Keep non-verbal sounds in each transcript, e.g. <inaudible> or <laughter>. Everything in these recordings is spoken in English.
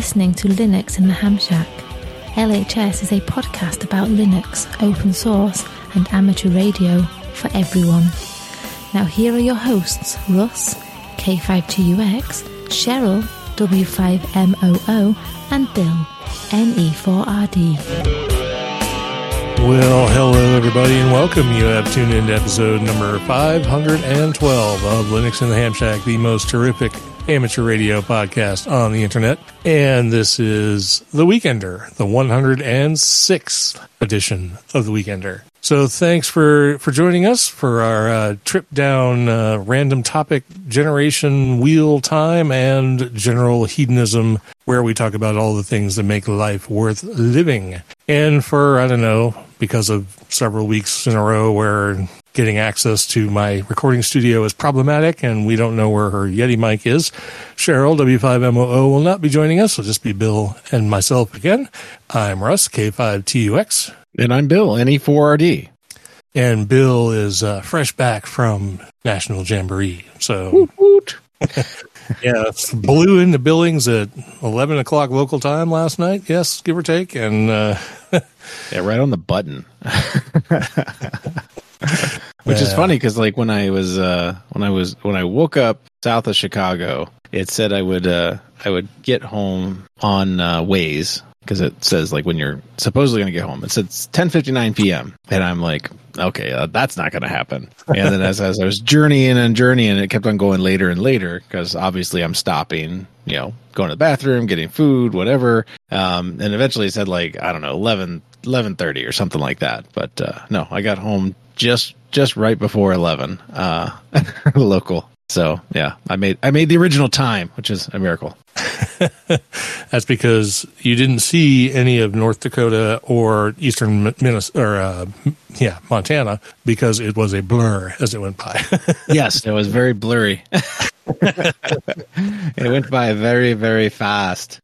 Listening to Linux in the Ham Shack. LHS is a podcast about Linux, open source, and amateur radio for everyone. Now, here are your hosts Russ, K5TUX, Cheryl, W5MOO, and Bill, NE4RD. Well, hello everybody, and welcome. You have tuned in to episode number 512 of Linux in the Ham Shack, the most terrific amateur radio podcast on the internet. And this is The Weekender, the 106th edition of The Weekender. So thanks for, for joining us for our uh, trip down uh, random topic generation wheel time and general hedonism, where we talk about all the things that make life worth living. And for, I don't know, because of several weeks in a row where getting access to my recording studio is problematic and we don't know where her Yeti mic is. Cheryl, W5MOO, will not be joining us. It'll just be Bill and myself again. I'm Russ, K5TUX. And I'm Bill, NE4RD. And Bill is uh, fresh back from National Jamboree. So, Woot, woot. <laughs> yeah, blew into Billings at 11 o'clock local time last night. Yes, give or take. And, uh, <laughs> Yeah, right on the button. <laughs> <laughs> Which is funny because, like, when I was uh, when I was when I woke up south of Chicago, it said I would uh, I would get home on uh, Waze because it says like when you're supposedly going to get home. It said 10:59 p.m. and I'm like, okay, uh, that's not going to happen. And then as, as I was journeying and journeying, it kept on going later and later because obviously I'm stopping, you know, going to the bathroom, getting food, whatever. Um, and eventually it said like I don't know 11 11:30 or something like that. But uh, no, I got home just just right before 11 uh <laughs> local. So yeah i made i made the original time which is a miracle. <laughs> That's because you didn't see any of North Dakota or eastern Minnesota, or uh, yeah, Montana, because it was a blur as it went by. <laughs> yes it was very blurry. It went by very very fast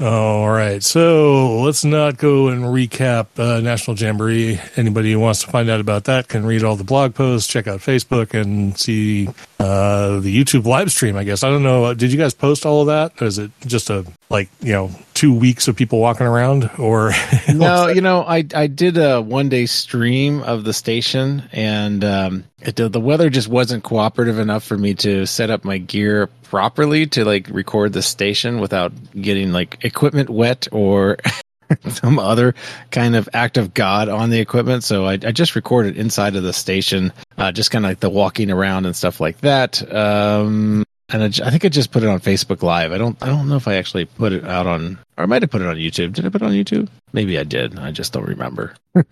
All right, so let's not go and recap uh, National Jamboree. Anybody who wants to find out about that can read all the blog posts, check out Facebook, and see uh, the YouTube live stream. I guess I don't know. Did you guys post all of that? Or is it just a like you know two weeks of people walking around, or <laughs> no you know i i did a one day stream of the station and um it, the weather just wasn't cooperative enough for me to set up my gear properly to like record the station without getting like equipment wet or <laughs> some other kind of act of God on the equipment. So I, I just recorded inside of the station, uh, just kind of like the walking around and stuff like that. Um, and I think I just put it on Facebook Live. I don't, I don't know if I actually put it out on, or I might have put it on YouTube. Did I put it on YouTube? Maybe I did. I just don't remember. <laughs> All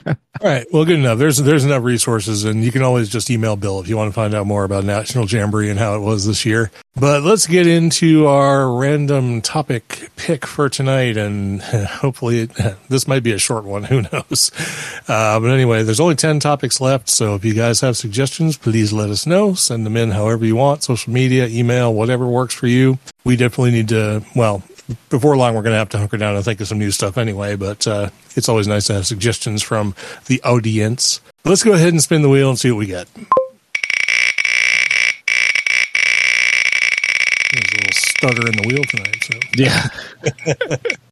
right. Well, good enough. There's there's enough resources, and you can always just email Bill if you want to find out more about National Jamboree and how it was this year. But let's get into our random topic pick for tonight, and <laughs> hopefully it, <laughs> this might be a short one. Who knows? Uh, but anyway, there's only ten topics left, so if you guys have suggestions, please let us know. Send them in however you want, social media, email, whatever works for you. We definitely need to. Well, before long, we're going to have to hunker down and think of some new stuff anyway, but uh, it's always nice to have suggestions from the audience. Let's go ahead and spin the wheel and see what we get. There's a little stutter in the wheel tonight. So. Yeah. <laughs>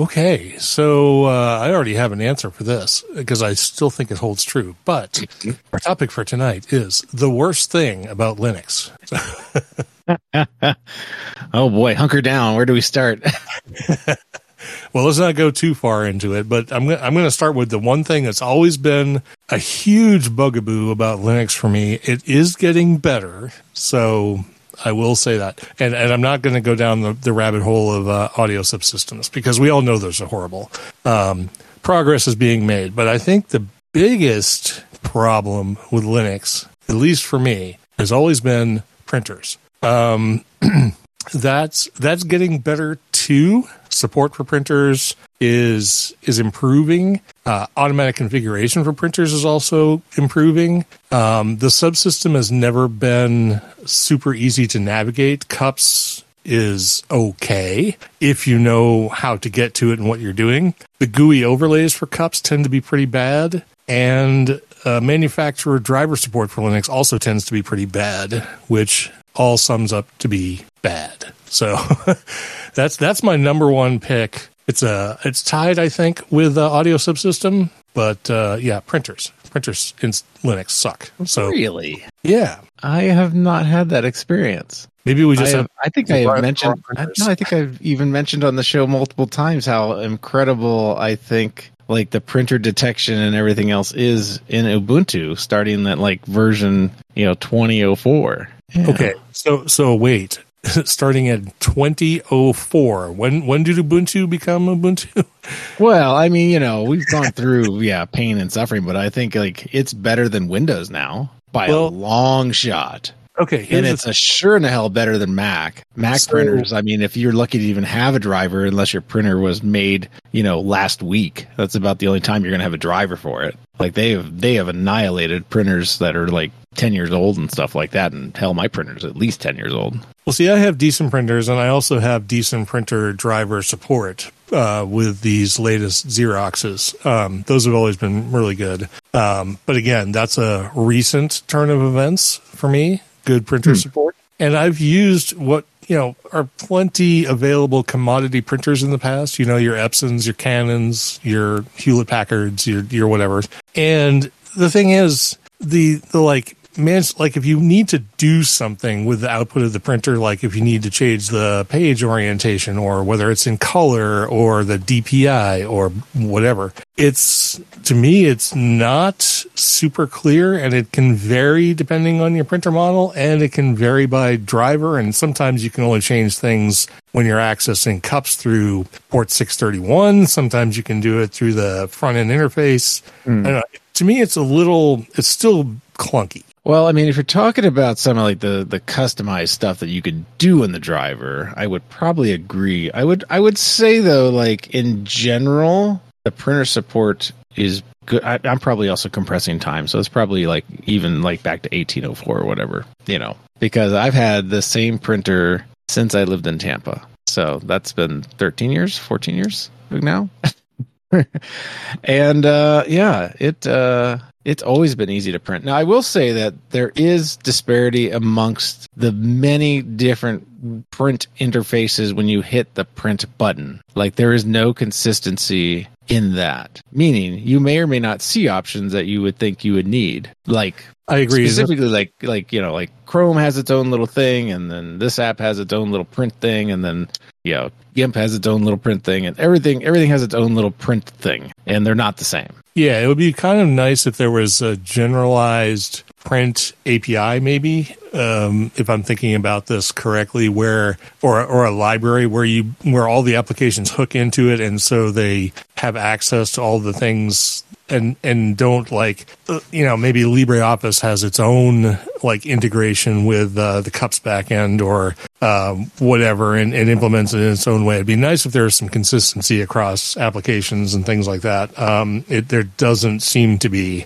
Okay, so uh, I already have an answer for this because I still think it holds true. But our topic for tonight is the worst thing about Linux. <laughs> oh boy, hunker down. Where do we start? <laughs> Well, let's not go too far into it, but I'm I'm going to start with the one thing that's always been a huge bugaboo about Linux for me. It is getting better, so I will say that, and and I'm not going to go down the, the rabbit hole of uh, audio subsystems because we all know those are horrible. Um, progress is being made, but I think the biggest problem with Linux at least for me, has always been printers. Um, <clears throat> that's that's getting better too. Support for printers is is improving. Uh, automatic configuration for printers is also improving. Um, the subsystem has never been super easy to navigate. CUPS is okay if you know how to get to it and what you're doing. The GUI overlays for CUPS tend to be pretty bad, and uh, manufacturer driver support for Linux also tends to be pretty bad, which all sums up to be bad. So <laughs> that's that's my number one pick. It's a it's tied, I think, with uh, audio subsystem, but uh, yeah, printers printers in Linux suck. So really, yeah, I have not had that experience. maybe we just I, have. have, I think I have mentioned. I, no, I think I've even mentioned on the show multiple times how incredible I think like the printer detection and everything else is in Ubuntu, starting at like version you know twenty oh four. Okay, so so wait, <laughs> starting at 2004. When when did Ubuntu become Ubuntu? <laughs> Well, I mean, you know, we've gone through <laughs> yeah pain and suffering, but I think like it's better than Windows now by Well- a long shot. Okay, and it's a sure in the hell better than Mac. Mac So- printers. I mean, if you're lucky to even have a driver, unless your printer was made, you know, last week, that's about the only time you're going to have a driver for it. Like they have, they have annihilated printers that are like ten years old and stuff like that. And hell, my printer's at least ten years old. Well, see, I have decent printers, and I also have decent printer driver support uh, with these latest Xeroxes. Um, those have always been really good. Um, but again, that's a recent turn of events for me. Good printer support, and I've used what you know are plenty available commodity printers in the past. You know, your Epsons, your Canons, your Hewlett Packards, your your whatever. And the thing is, the the like man, like if you need to do something with the output of the printer, like if you need to change the page orientation or whether it's in color or the DPI or whatever, it's to me, it's not super clear and it can vary depending on your printer model and it can vary by driver. And sometimes you can only change things when you're accessing CUPS through port 631. Sometimes you can do it through the front end interface. Hmm. I don't know. To me, it's a little, it's still clunky. Well, I mean, if you're talking about some of like the the customized stuff that you could do in the driver, I would probably agree. I would I would say though, like in general, the printer support is good. I, I'm probably also compressing time, so it's probably like even like back to 1804 or whatever, you know, because I've had the same printer since I lived in Tampa. So that's been 13 years, 14 years now. <laughs> and uh, yeah, it uh, it's always been easy to print. Now, I will say that there is disparity amongst the many different print interfaces when you hit the print button. Like there is no consistency in that. Meaning, you may or may not see options that you would think you would need. Like I agree. specifically like like you know like chrome has its own little thing and then this app has its own little print thing and then you know gimp has its own little print thing and everything everything has its own little print thing and they're not the same Yeah, it would be kind of nice if there was a generalized print API, maybe, um, if I'm thinking about this correctly, where or or a library where you where all the applications hook into it, and so they have access to all the things. And and don't like uh, you know maybe LibreOffice has its own like integration with uh, the CUPS backend or um, whatever and, and implements it in its own way. It'd be nice if there was some consistency across applications and things like that. Um, it, there doesn't seem to be,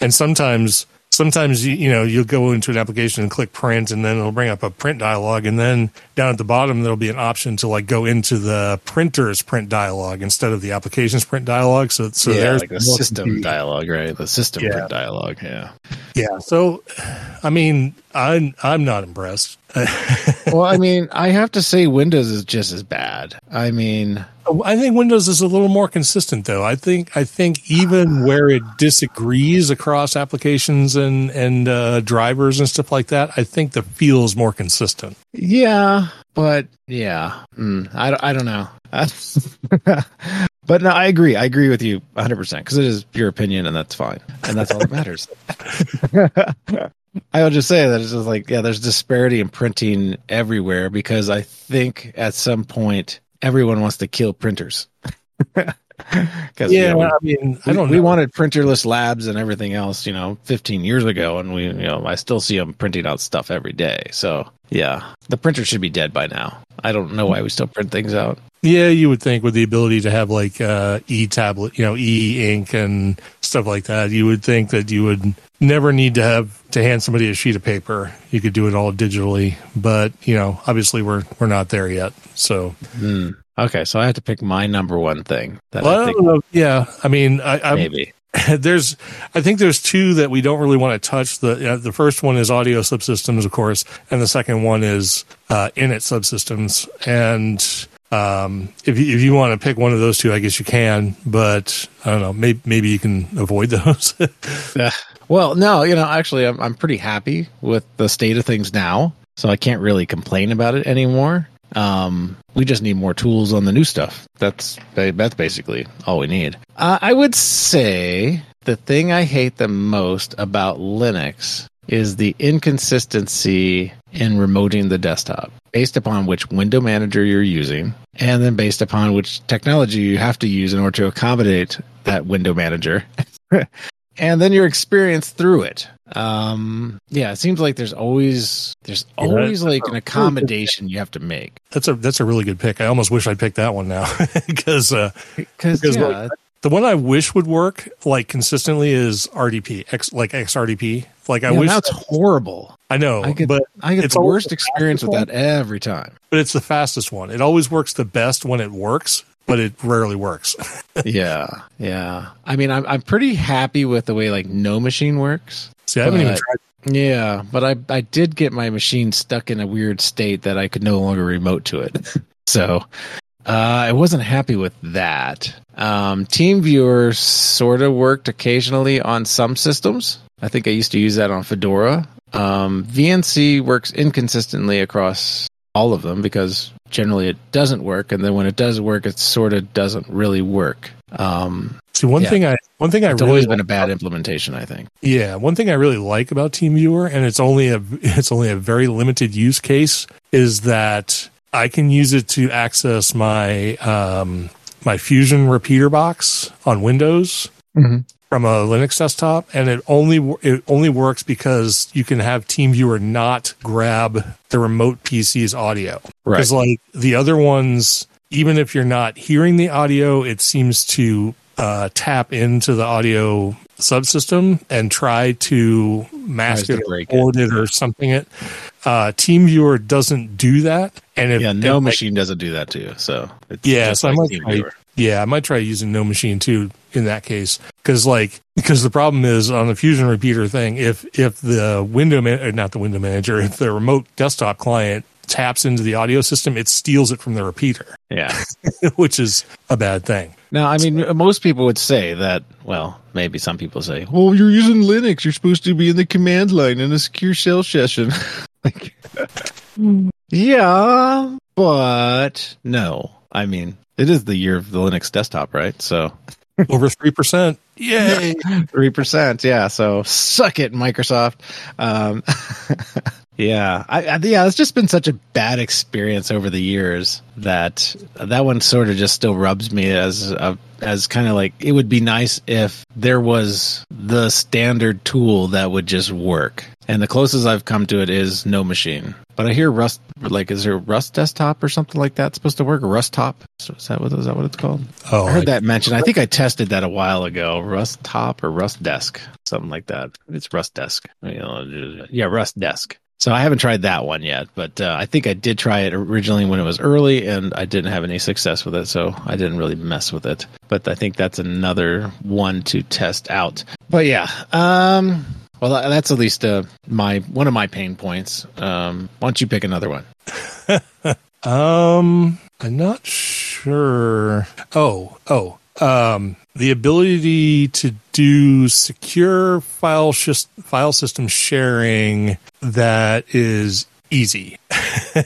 and sometimes sometimes you, you know you'll go into an application and click print, and then it'll bring up a print dialog, and then down at the bottom there'll be an option to like go into the printer's print dialog instead of the application's print dialog. So so there's like the system dialogue right the system Yeah. print dialogue yeah Yeah. So, I mean, I'm I'm not impressed. <laughs> well i mean i have to say windows is just as bad i mean I think Windows is a little more consistent, though. I think I think even where it disagrees across applications and and uh, drivers and stuff like that, I think the feel is more consistent. Yeah, but yeah, mm, I, I don't know. <laughs> but no, I agree. I agree with you 100% because it is your opinion and that's fine. And that's all that matters. <laughs> I will just say that it's just like, yeah, there's disparity in printing everywhere because I think at some point everyone wants to kill printers. <laughs> Because Yeah, we, I mean, I don't we know. wanted printerless labs and everything else, you know, 15 years ago, and we, you know, I still see them printing out stuff every day. So yeah, the printer should be dead by now. I don't know why we still print things out. Yeah, you would think with the ability to have like uh, e tablet, you know, e ink and stuff like that, you would think that you would never need to have to hand somebody a sheet of paper. You could do it all digitally, but you know, obviously we're we're not there yet. So, Hmm. Okay, so I have to pick my number one thing that well, I I think know. yeah, I mean, I, I'm, maybe. <laughs> there's I think there's two that we don't really want to touch. The uh, the first one is audio subsystems, of course, and the second one is uh, init subsystems. And um, if you, if you want to pick one of those two, I guess you can. But I don't know. Maybe maybe you can avoid those. <laughs> Yeah. Well, no, you know, actually, I'm I'm pretty happy with the state of things now, so I can't really complain about it anymore. Um, we just need more tools on the new stuff. That's that's basically all we need. Uh, I would say the thing I hate the most about Linux is the inconsistency in remoting the desktop based upon which window manager you're using and then based upon which technology you have to use in order to accommodate that window manager <laughs> and then your experience through it. Um, yeah, it seems like there's always there's always that's like an accommodation you have to make that's a that's a really good pick. I almost wish I'd picked that one now <laughs> because uh, because yeah, like, the one I wish would work like consistently is RDP, X like XRDP. Like I yeah, wish it's horrible. I know, I get but I get it's the worst the experience with that every time. but it's the fastest one. It always works the best when it works, but it rarely works. <laughs> yeah, yeah. I mean, I'm I'm pretty happy with the way like NoMachine works. See, I haven't even tried. Yeah, but I I did get my machine stuck in a weird state that I could no longer remote to it. <laughs> so uh, I wasn't happy with that. Um, TeamViewer sort of worked occasionally on some systems. I think I used to use that on Fedora. Um, VNC works inconsistently across all of them because generally it doesn't work, and then when it does work, it sort of doesn't really work. Um, See, one yeah. thing I one thing I it's really always been a bad implementation, I think. Yeah, one thing I really like about TeamViewer, and it's only a <laughs> it's only a very limited use case, is that I can use it to access my um, my Fusion repeater box on Windows Mhm. from a Linux desktop, and it only it only works because you can have TeamViewer not grab the remote PC's audio. Right. Because like the other ones, even if you're not hearing the audio, it seems to uh, tap into the audio subsystem and try to mask Tries it to or it. it or something it. Uh, TeamViewer doesn't do that, and if Yeah, no if, like, machine doesn't do that to you. So it's yeah, just so I might try, yeah, I might try using NoMachine too in that case because like because the problem is on the Fusion repeater thing if if the window man not the window manager if <laughs> the remote desktop client taps into the audio system it steals it from the repeater Yeah. <laughs> which is a bad thing. Now, I mean, most people would say that. Well, maybe some people say, "Well, you're using Linux. You're supposed to be in the command line in a secure shell session." <laughs> like, yeah, but no. I mean, it is the year of the Linux desktop, right? So <laughs> Over three percent, yay! three percent. Yeah. So suck it, Microsoft. Um, yeah. I, I, yeah. It's just been such a bad experience over the years that that one sort of just still rubs me as a, as kind of like it would be nice if there was the standard tool that would just work. And the closest I've come to it is NoMachine. But I hear Rust, like, is there Rust Desktop or something like that supposed to work? Rust Top? Is that what is that what it's called? Oh, I heard that mentioned. I think I tested that a while ago. Rust Top or RustDesk, something like that. It's RustDesk. You know, yeah, RustDesk. So I haven't tried that one yet, but uh, I think I did try it originally when it was early, and I didn't have any success with it, so I didn't really mess with it. But I think that's another one to test out. But yeah, um, well, that's at least uh, my one of my pain points. Um, why don't you pick another one? <laughs> Um, I'm not sure. Oh, oh, um, the ability to do secure file shis- file system sharing that is easy.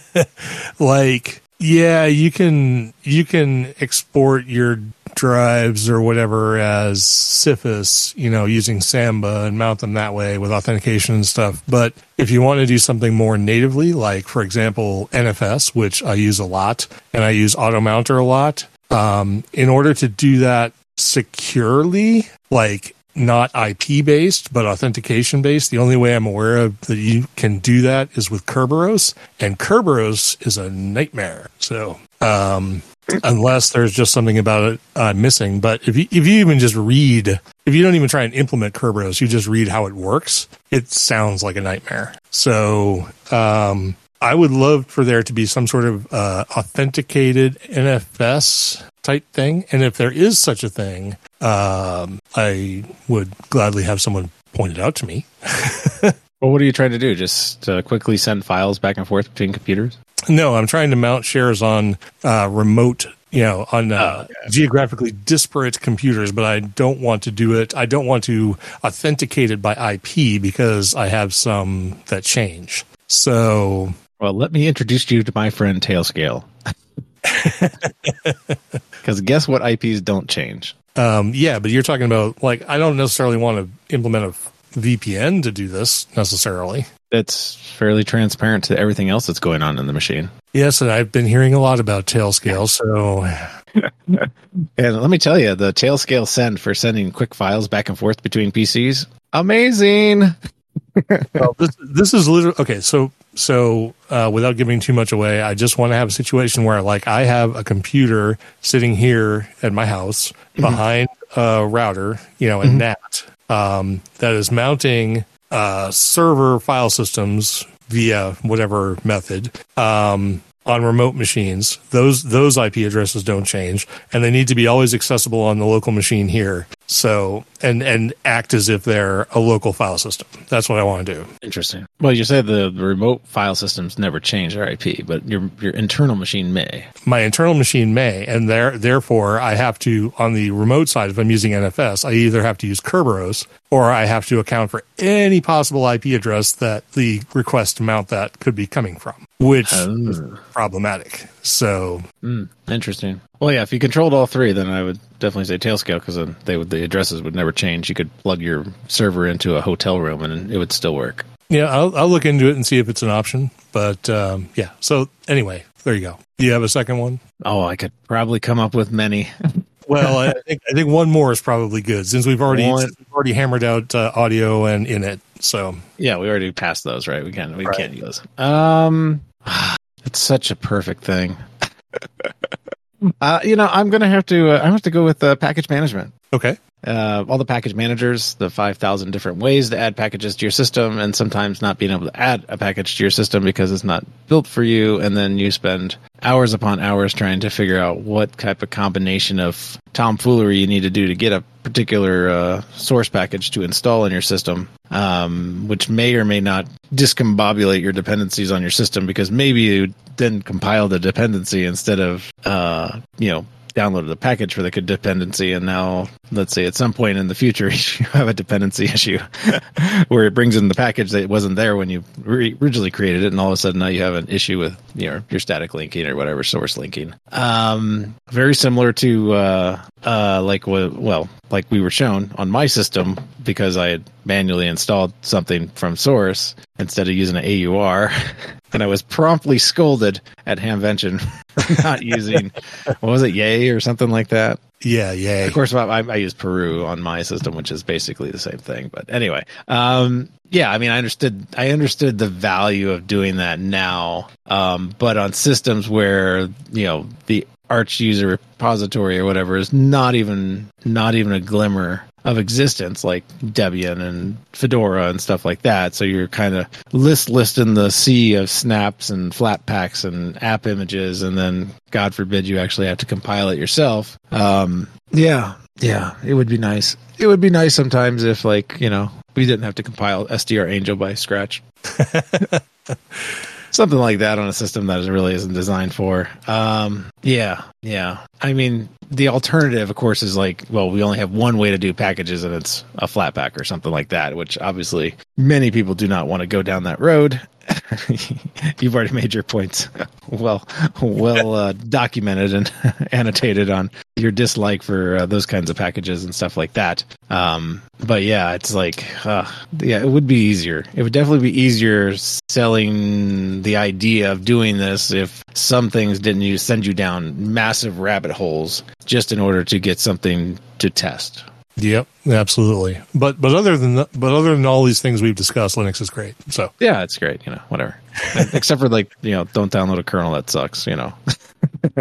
<laughs> like, yeah, you can you can export your drives or whatever as CIFS, you know, using Samba and mount them that way with authentication and stuff. But if you want to do something more natively, like for example NFS, which I use a lot, and I use AutoMounter a lot, Um, in order to do that securely, like not IP based, but authentication based. The only way I'm aware of that you can do that is with Kerberos, and Kerberos is a nightmare. So, um, unless there's just something about it uh, missing, but if you if you even just read, if you don't even try and implement Kerberos, you just read how it works, it sounds like a nightmare. So, um, I would love for there to be some sort of uh, authenticated NFS type thing, and if there is such a thing, um, I would gladly have someone point it out to me. <laughs> Well, what are you trying to do? Just uh, quickly send files back and forth between computers? No, I'm trying to mount shares on uh, remote, you know, on uh, Oh, okay. geographically disparate computers, but I don't want to do it. I don't want to authenticate it by IP because I have some that change. So, Well, let me introduce you to my friend Tailscale. <laughs> Because guess what IPs don't change? um, yeah, but you're talking about like I don't necessarily want to implement a VPN to do this necessarily. It's fairly transparent to everything else that's going on in the machine. Yes, and I've been hearing a lot about Tailscale, so <laughs> And let me tell you, the Tailscale send for sending quick files back and forth between PCs, amazing. Well, this this is literally okay. So so uh, without giving too much away, I just want to have a situation where like I have a computer sitting here at my house behind a router, you know, a NAT um, that is mounting uh, server file systems via whatever method um, on remote machines. Those those IP addresses don't change, and they need to be always accessible on the local machine here. So and and act as if they're a local file system. That's what I want to do. Interesting. Well, you said the the remote file systems never change their IP, but your your internal machine may. my internal machine may, and there therefore I have to on the remote side. If I'm using NFS, I either have to use Kerberos or I have to account for any possible IP address that the request to mount that could be coming from, which is problematic. So Mm, interesting. Well, yeah, if you controlled all three, then I would definitely say Tailscale because then they would the addresses would never change. You could plug your server into a hotel room and it would still work. yeah, I'll, I'll look into it and see if it's an option. But um, yeah, so anyway, there you go. Do you have a second one? Oh, I could probably come up with many. <laughs> Well, I think I think one more is probably good since we've already One- since we've already hammered out uh, audio and init. So Yeah, we already passed those, right? We can we Right. can't use those. Um, <sighs> it's such a perfect thing. Uh, you know, I'm gonna have to. Uh, I have to go with uh, package management. okay, uh, all the package managers, the 5,000 different ways to add packages to your system, and sometimes not being able to add a package to your system because it's not built for you. And then you spend hours upon hours trying to figure out what type of combination of tomfoolery you need to do to get a particular uh, source package to install in your system, um, which may or may not discombobulate your dependencies on your system because maybe you then compile the dependency instead of, uh, you know, downloaded the package for the dependency. And now let's say at some point in the future <laughs> you have a dependency <laughs> issue where it brings in the package that wasn't there when you re- originally created it. And all of a sudden now you have an issue with you know your static linking or whatever source linking. Um very similar to uh uh like what well like we were shown on my system because i had manually installed something from source instead of using an AUR <laughs> and I was promptly scolded at Hamvention <laughs> for not using what was it, Yay or something like that. yeah, yay. Of course, I, I use paru on my system, which is basically the same thing. But anyway, um, yeah, I mean, I understood, I understood the value of doing that now. Um, but on systems where you know the Arch user repository or whatever is not even, not even a glimmer of existence, like Debian and Fedora and stuff like that. So you're kind of list listing the sea of snaps and Flatpaks and AppImages, and then God forbid you actually have to compile it yourself. Um, yeah, yeah, it would be nice. It would be nice sometimes if, like, you know, we didn't have to compile SDRangel by scratch. <laughs> Something like that on a system that really isn't designed for. Um, yeah, yeah. I mean, the alternative, of course, is like, well, we only have one way to do packages, and it's a Flatpak or something like that. Which obviously many people do not want to go down that road. <laughs> <laughs> you've already made your points well, well uh, documented and <laughs> annotated on your dislike for uh, those kinds of packages and stuff like that. Um, but yeah, it's like, uh, yeah, it would be easier. It would definitely be easier selling the idea of doing this if some things didn't you send you down massive rabbit holes just in order to get something to test. Yep, absolutely. But but other than the, but other than all these things we've discussed, Linux is great. So yeah, it's great. You know, whatever. <laughs> Except for like you know, don't download a kernel that sucks. You know. <laughs>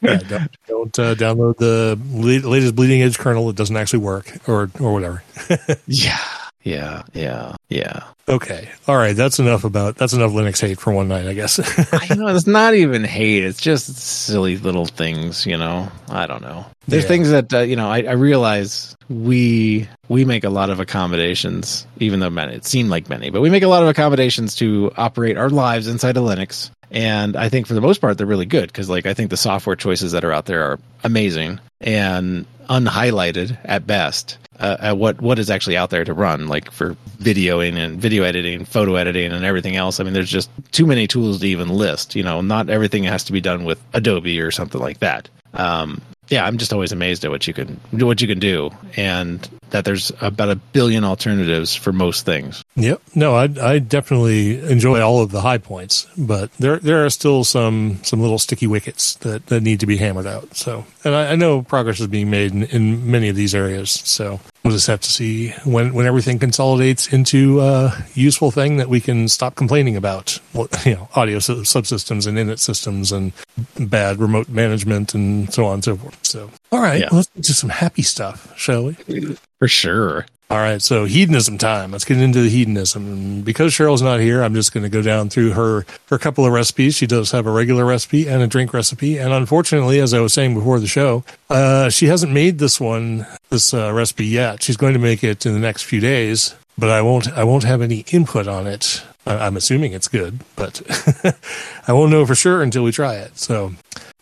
yeah, don't, don't uh, download the latest bleeding edge kernel that doesn't actually work, or or whatever. <laughs> yeah, yeah, yeah, yeah. Okay, all right. That's enough about that's enough Linux hate for one night, I guess. <laughs> I know it's not even hate; it's just silly little things. You know, I don't know. There's yeah. things that uh, you know. I, I, realize we we make a lot of accommodations, even though many it seemed like many, but we make a lot of accommodations to operate our lives inside of Linux. And I think for the most part, they're really good because, like, I think the software choices that are out there are amazing and unhighlighted at best uh, at what what is actually out there to run, like for videoing and video editing, photo editing, and everything else. I mean, there's just too many tools to even list. You know, not everything has to be done with Adobe or something like that. Um, yeah, I'm just always amazed at what you can what you can do, and that there's about a billion alternatives for most things. Yep. No, I, I definitely enjoy all of the high points, but there there are still some some little sticky wickets that, that need to be hammered out. So, and I, I know progress is being made in, in many of these areas. So we'll just have to see when when everything consolidates into a useful thing that we can stop complaining about. <laughs> You know, audio subsystems and init systems and bad remote management and so on and so forth. So, all right, yeah. let's get to some happy stuff, shall we? For sure. All right, so hedonism time. Let's get into the hedonism. Because Cheryl's not here, I'm just going to go down through her her couple of recipes. She does have a regular recipe and a drink recipe, and unfortunately, as I was saying before the show, uh, she hasn't made this one this uh, recipe yet. She's going to make it in the next few days, but I won't I won't have any input on it. I'm assuming it's good, but <laughs> I won't know for sure until we try it. So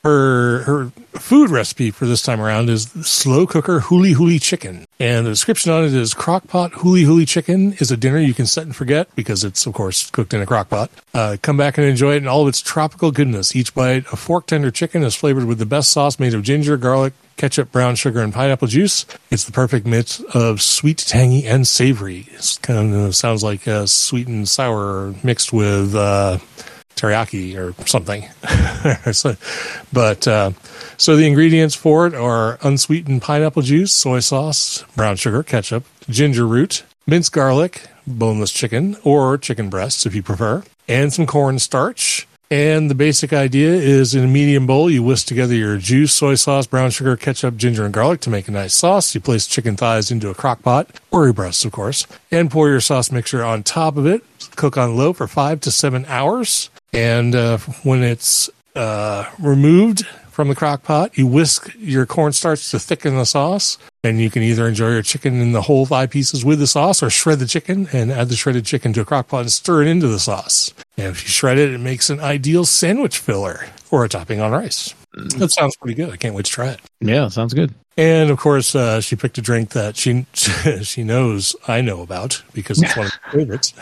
her her food recipe for this time around is slow cooker huli huli chicken, and the description on it is crockpot huli huli chicken is a dinner you can set and forget because it's of course cooked in a crockpot. Uh, come back and enjoy it in all of its tropical goodness. Each bite, a fork tender chicken is flavored with the best sauce made of ginger, garlic, ketchup, brown sugar, and pineapple juice. It's the perfect mix of sweet, tangy, and savory. It kind of sounds like sweet and sour mixed with. Uh, teriyaki or something. <laughs> so, but uh, so the ingredients for it are unsweetened pineapple juice, soy sauce, brown sugar, ketchup, ginger root, minced garlic, boneless chicken or chicken breasts if you prefer, and some corn starch. And the basic idea is in a medium bowl, you whisk together your juice, soy sauce, brown sugar, ketchup, ginger, and garlic to make a nice sauce. You place chicken thighs into a crock pot, or your breasts, of course, and pour your sauce mixture on top of it. Cook on low for five to seven hours. And uh, when it's uh, removed from the crock pot, you whisk your cornstarch to thicken the sauce. And you can either enjoy your chicken in the whole thigh pieces with the sauce or shred the chicken and add the shredded chicken to a crock pot and stir it into the sauce. And if you shred it, it makes an ideal sandwich filler or a topping on rice. That sounds pretty good. I can't wait to try it. Yeah, sounds good. And of course, uh, she picked a drink that she <laughs> she knows I know about because it's one of my <laughs> favorites,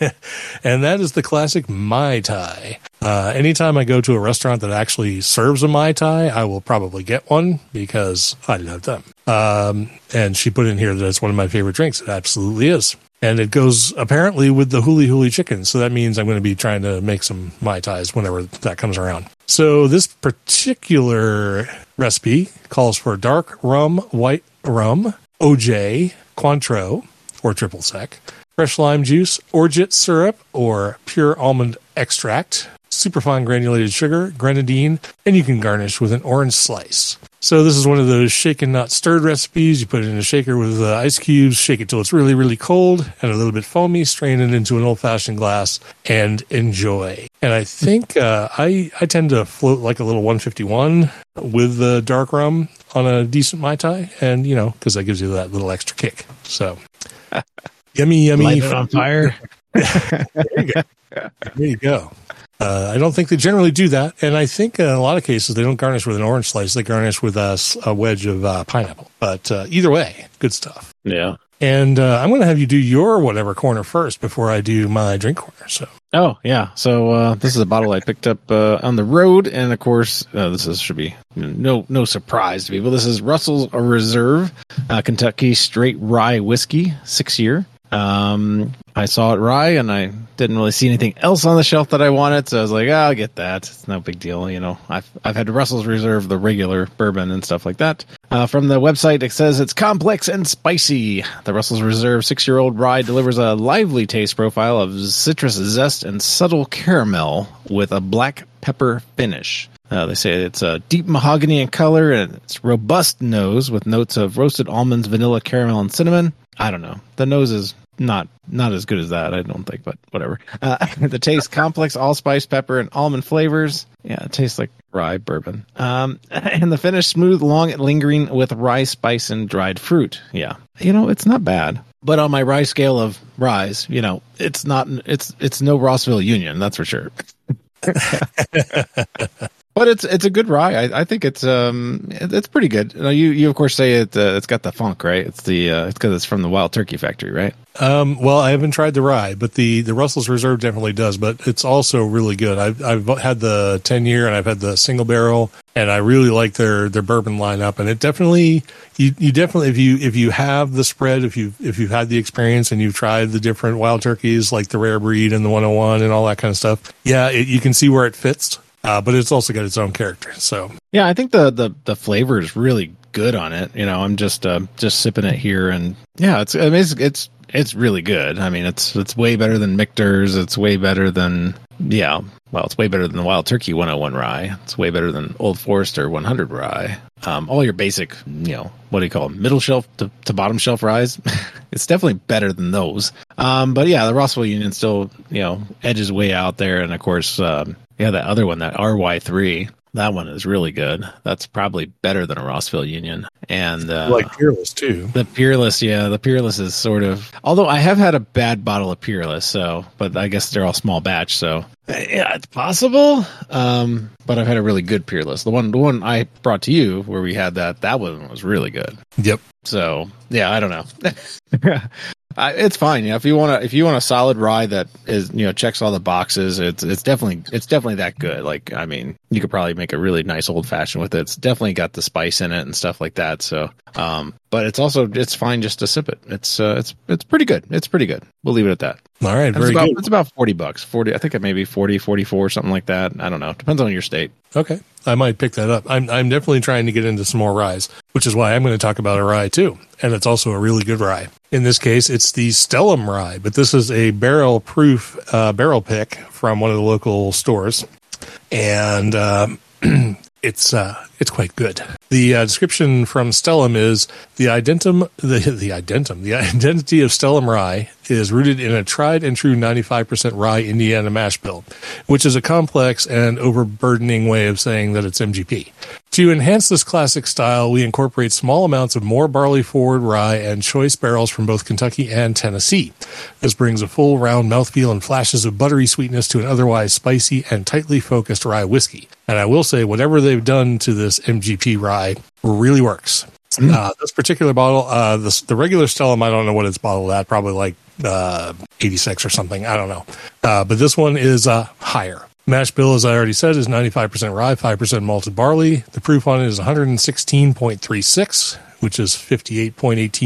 <laughs> and that is the classic mai tai. Uh, anytime I go to a restaurant that actually serves a mai tai, I will probably get one because I love them. Um, and she put in here that it's one of my favorite drinks. It absolutely is and it goes apparently with the huli huli chicken. So that means I'm going to be trying to make some mai tais whenever that comes around. So this particular recipe calls for dark rum, white rum, OJ, Cointreau, or triple sec, fresh lime juice, orgeat syrup, or pure almond extract, superfine granulated sugar, grenadine, and you can garnish with an orange slice. So this is one of those shaken not stirred recipes. You put it in a shaker with uh, ice cubes, shake it till it's really really cold and a little bit foamy. Strain it into an old fashioned glass and enjoy. And I think uh, I I tend to float like a little 151 with the dark rum on a decent mai tai, and you know because that gives you that little extra kick. So <laughs> yummy yummy Light it on fire. there you go. There you go. Uh, I don't think they generally do that, and I think in a lot of cases they don't garnish with an orange slice; they garnish with a, a wedge of uh, pineapple. But uh, either way, good stuff. Yeah. And uh, I'm going to have you do your whatever corner first before I do my drink corner. So Oh yeah, so uh, this is a bottle I picked up uh, on the road, and of course, uh, this is, should be no no surprise to people. This is Russell's Reserve, uh, Kentucky Straight Rye Whiskey, six year. Um, I saw it rye, and I didn't really see anything else on the shelf that I wanted, so I was like, oh, "I'll get that. It's no big deal." You know, I've I've had Russell's Reserve, the regular bourbon and stuff like that. Uh, from the website, it says it's complex and spicy. The Russell's Reserve six year old rye delivers a lively taste profile of citrus zest and subtle caramel with a black pepper finish. Uh, they say it's a deep mahogany in color and it's robust nose with notes of roasted almonds, vanilla, caramel, and cinnamon. I don't know. The nose is not not as good as that, I don't think, but whatever. Uh, <laughs> the taste complex, allspice, pepper, and almond flavors. Yeah, it tastes like rye bourbon. Um, <laughs> and the finish smooth, long, lingering with rye spice and dried fruit. Yeah, you know, it's not bad. But on my rye scale of rye, you know, it's not. It's it's no Rossville Union, that's for sure. <laughs> but it's it's a good rye. I, I think it's um it's pretty good. You you of course say it uh, it's got the funk, right? It's the uh, it's because it's from the Wild Turkey Factory, right? Um, well, I haven't tried the rye, but the the Russell's Reserve definitely does. But it's also really good. I've I've had the ten year and I've had the single barrel, and I really like their their bourbon lineup. And it definitely you you definitely if you if you have the spread, if you if you've had the experience and you've tried the different wild turkeys like the rare breed and the 101 and all that kind of stuff, yeah, it, you can see where it fits uh, but it's also got its own character. So yeah, I think the the the flavor is really good on it. You know, I'm just uh, just sipping it here, and yeah, it's I mean, it's it's it's really good. I mean, it's it's way better than Michter's. It's way better than yeah. Well, it's way better than the Wild Turkey 101 rye. It's way better than Old Forester 100 rye. Um, all your basic, you know, what do you call them? Middle shelf to, to bottom shelf ryes. <laughs> it's definitely better than those. Um, but yeah, the Rossville Union still, you know, edges way out there. And of course, um, yeah, that other one, that RY3, that one is really good. That's probably better than a Rossville Union. And uh, like Peerless too. The Peerless, yeah, the Peerless is sort of. Although I have had a bad bottle of Peerless, so but I guess they're all small batch, so yeah, it's possible. Um, but I've had a really good Peerless. The one, the one I brought to you where we had that, that one was really good. Yep. So yeah, I don't know. <laughs> Uh, it's fine. Yeah, if you want to, if you want a solid rye that is, you know, checks all the boxes, it's it's definitely it's definitely that good. Like, I mean, you could probably make a really nice old fashioned with it. It's definitely got the spice in it and stuff like that. So, um, but it's also it's fine just to sip it. It's uh, it's it's pretty good. It's pretty good. We'll leave it at that. All right, very it's about, good. It's about 40 bucks. 40 I think it may be 40, 44, something like that. I don't know. Depends on your state. Okay. I might pick that up. I'm I'm definitely trying to get into some more ryes, which is why I'm going to talk about a rye too. And it's also a really good rye. In this case, it's the Stellum rye, but this is a barrel proof uh, barrel pick from one of the local stores. And um, <clears throat> it's uh, it's quite good. The uh, description from Stellum is the identitum the the identitum the <laughs> identity of Stellum rye is rooted in a tried and true 95% rye Indiana mash bill, which is a complex and overburdening way of saying that it's MGP. To enhance this classic style, we incorporate small amounts of more barley forward rye and choice barrels from both Kentucky and Tennessee. This brings a full round mouthfeel and flashes of buttery sweetness to an otherwise spicy and tightly focused rye whiskey. And I will say, whatever they've done to this MGP rye really works. Mm. Uh, this particular bottle, uh, the, the regular Stellum, I don't know what it's bottled at, probably like uh, 86 or something. I don't know. Uh, but this one is uh, higher. Mash bill, as I already said, is 95% rye, 5% malted barley. The proof on it is 116.36, which is 58.18%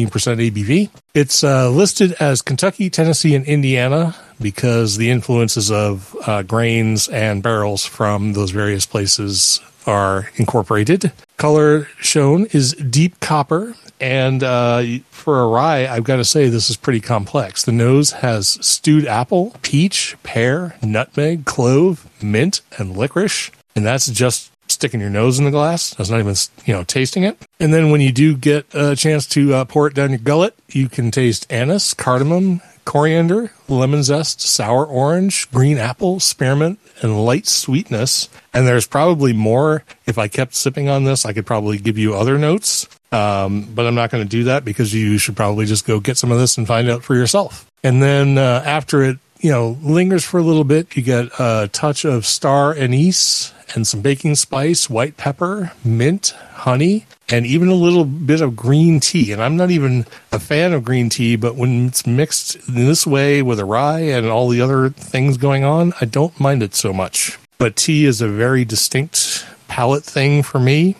ABV. It's uh, listed as Kentucky, Tennessee, and Indiana because the influences of uh, grains and barrels from those various places are incorporated. Color shown is deep copper and uh, for a rye, I've got to say this is pretty complex. The nose has stewed apple, peach, pear, nutmeg, clove, mint, and licorice. And that's just sticking your nose in the glass. That's not even, you know, tasting it. And then when you do get a chance to uh, pour it down your gullet, you can taste anise, cardamom, coriander, lemon zest, sour orange, green apple, spearmint, and light sweetness. And there's probably more. If I kept sipping on this, I could probably give you other notes. Um, but I'm not going to do that because you should probably just go get some of this and find out for yourself. And then uh, after it, you know, lingers for a little bit. You get a touch of star anise and some baking spice, white pepper, mint, honey, and even a little bit of green tea. And I'm not even a fan of green tea, but when it's mixed in this way with a rye and all the other things going on, I don't mind it so much. But tea is a very distinct palate thing for me,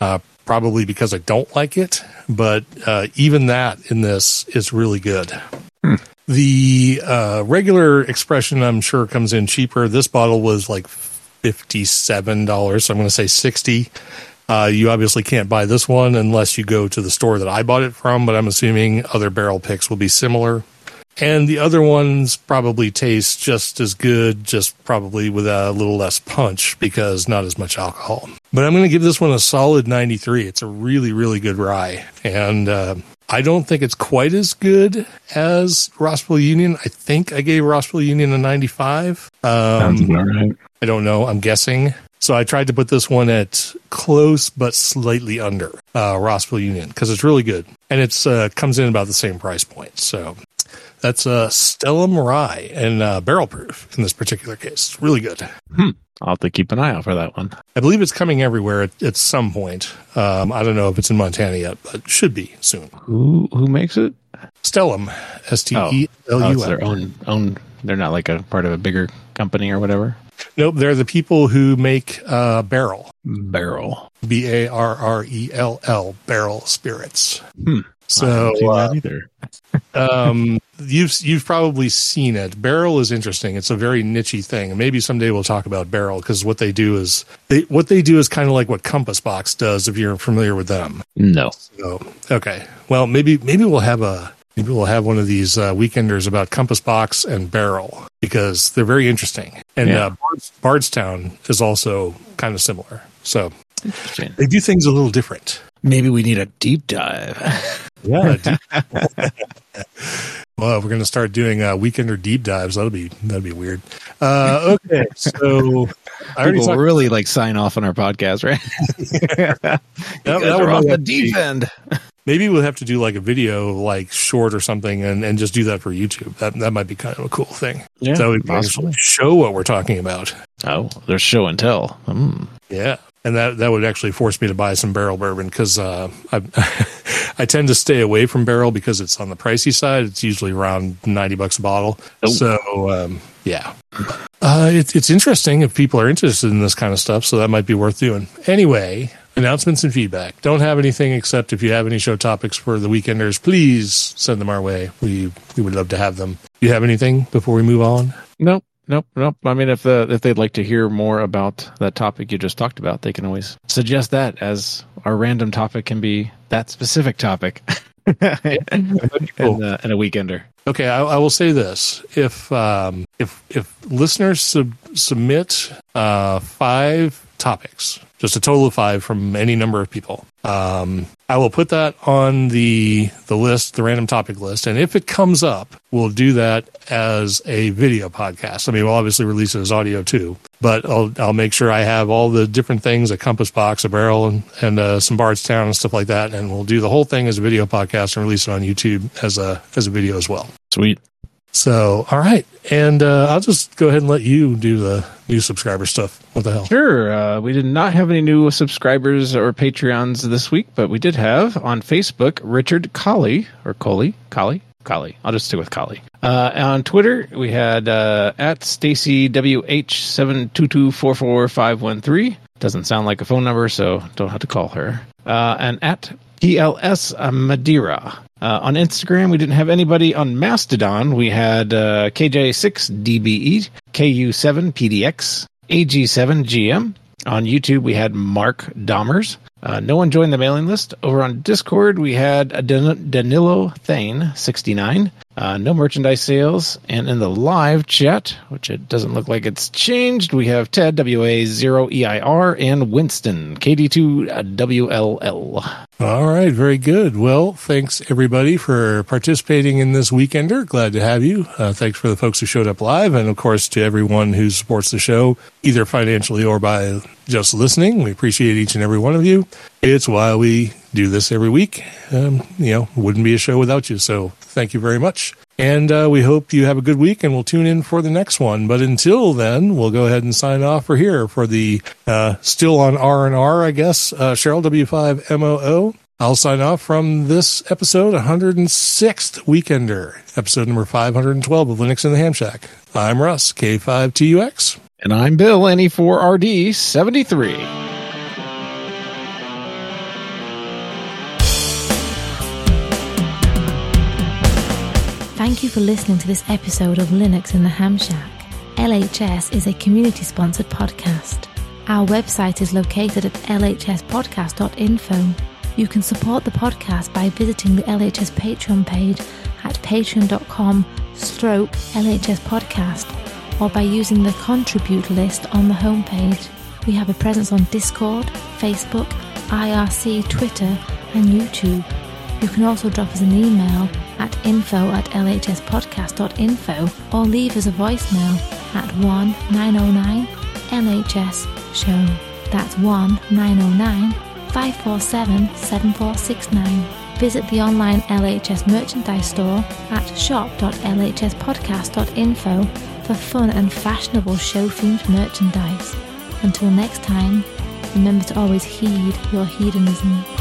uh, probably because I don't like it. But uh, even that in this is really good. The uh, regular expression, I'm sure, comes in cheaper. This bottle was like fifty-seven dollars. So I'm going to say sixty. Uh, you obviously can't buy this one unless you go to the store that I bought it from, but I'm assuming other barrel picks will be similar. And the other ones probably taste just as good, just probably with a little less punch because not as much alcohol. But I'm going to give this one a solid 93. It's a really, really good rye. And uh, I don't think it's quite as good as Rossville Union. I think I gave Rossville Union a 95. Um, right. I don't know. I'm guessing. So I tried to put this one at close but slightly under uh, Rossville Union because it's really good and it's uh, comes in about the same price point. So that's uh, Stellum Rye and uh, barrel proof in this particular case. It's really good. I'll have to keep an eye out for that one. I believe it's coming everywhere at, at some point. Um, I don't know if it's in Montana yet, but should be soon. Who who makes it? Stellum, S T E L Oh, U it's their own own. They're not like a part of a bigger company or whatever. Nope, they're the people who make uh, Barrell, Barrell. B A R R E L L, Barrell Spirits. Hmm. So uh, either. <laughs> um, you've you've probably seen it. Barrell is interesting. It's a very nichey thing, maybe someday we'll talk about Barrell because what they do is they what they do is kind of like what Compass Box does. If you're familiar with them, No. so okay. Well, maybe maybe we'll have a maybe we'll have one of these uh, weekenders about Compass Box and Barrell because they're very interesting. And Yeah. uh, Bards, Bardstown is also kind of similar. So they do things a little different. Maybe we need a deep dive. Yeah. <laughs> <laughs> well, we're going to start doing uh, weekender deep dives, that'll be that'll be weird. Uh, okay, so <laughs> I People talked. really like sign off on our podcast, right? <laughs> <laughs> that- that would off the deep end. Maybe we'll have to do like a video, like short or something, and, and just do that for YouTube. That that might be kind of a cool thing. Yeah, so we can actually show what we're talking about. Oh, there's show and tell. Mm. Yeah, and that that would actually force me to buy some Barrell bourbon because uh, I <laughs> I tend to stay away from Barrell because it's on the pricey side. It's usually around ninety bucks a bottle. Oh. So um, yeah, uh, it's it's interesting if people are interested in this kind of stuff. So that might be worth doing. Anyway. Announcements and feedback. Don't have anything except if you have any show topics for the weekenders, please send them our way. We we would love to have them. You have anything before we move on? Nope, nope, nope. I mean, if the if they'd like to hear more about that topic you just talked about, they can always suggest that as our random topic can be that specific topic. <laughs> and, uh, and a weekender. Okay, I, I will say this: if um, if if listeners sub- submit uh, five topics, just a total of five from any number of people, um, I will put that on the the list, the random topic list, and if it comes up, we'll do that as a video podcast. I mean, we'll obviously release it as audio too, but I'll I'll make sure I have all the different things: a compass box, a Barrell, and and uh, some Bardstown and stuff like that, and we'll do the whole thing as a video podcast and release it on YouTube as a as a video as well. Sweet. So, all right. And uh, I'll just go ahead and let you do the new subscriber stuff. What the hell? Sure. Uh, we did not have any new subscribers or Patreons this week, but we did have on Facebook Richard Colley or Coley Colley Colley. I'll just stick with Colley. Uh, on Twitter we had uh, at Stacy WH seven two two four four five one three. Doesn't sound like a phone number, so don't have to call her. Uh, and at PLS Madeira. Uh, on Instagram, we didn't have anybody. On Mastodon, we had uh, KJ6DBE, KU7PDX, AG7GM. On YouTube, we had Mark Dahmers. Uh, no one joined the mailing list. Over on Discord, we had Dan- Danilo Thane, 69. Uh, no merchandise sales. And in the live chat, which it doesn't look like it's changed, we have Ted, WA0EIR, and Winston, KD2WLL. All right. Very good. Well, thanks everybody for participating in this weekender. Glad to have you. Uh, thanks for the folks who showed up live. And of course, to everyone who supports the show, either financially or by just listening. We appreciate each and every one of you. It's why we do this every week. Um, you know, wouldn't be a show without you. So thank you very much. And uh, we hope you have a good week and we'll tune in for the next one. But until then, we'll go ahead and sign off for here for the uh, still on R&R, I guess, uh, Cheryl W5MOO. I'll sign off from this episode, 106th Weekender, episode number 512 of Linux in the Ham Shack. I'm Russ, K5TUX. And I'm Bill, NE4RD73. Thank you for listening to this episode of Linux in the Ham Shack. LHS is a community sponsored podcast. Our website is located at lhspodcast.info. You can support the podcast by visiting the LHS Patreon page at patreon.com stroke LHS podcast or by using the contribute list on the homepage. We have a presence on Discord, Facebook, IRC, Twitter, and YouTube. You can also drop us an email at info at lhspodcast.info or leave us a voicemail at 1 909 LHS show. That's 1 909 547 7469. Visit the online LHS merchandise store at shop.lhspodcast.info for fun and fashionable show themed merchandise. Until next time, remember to always heed your hedonism.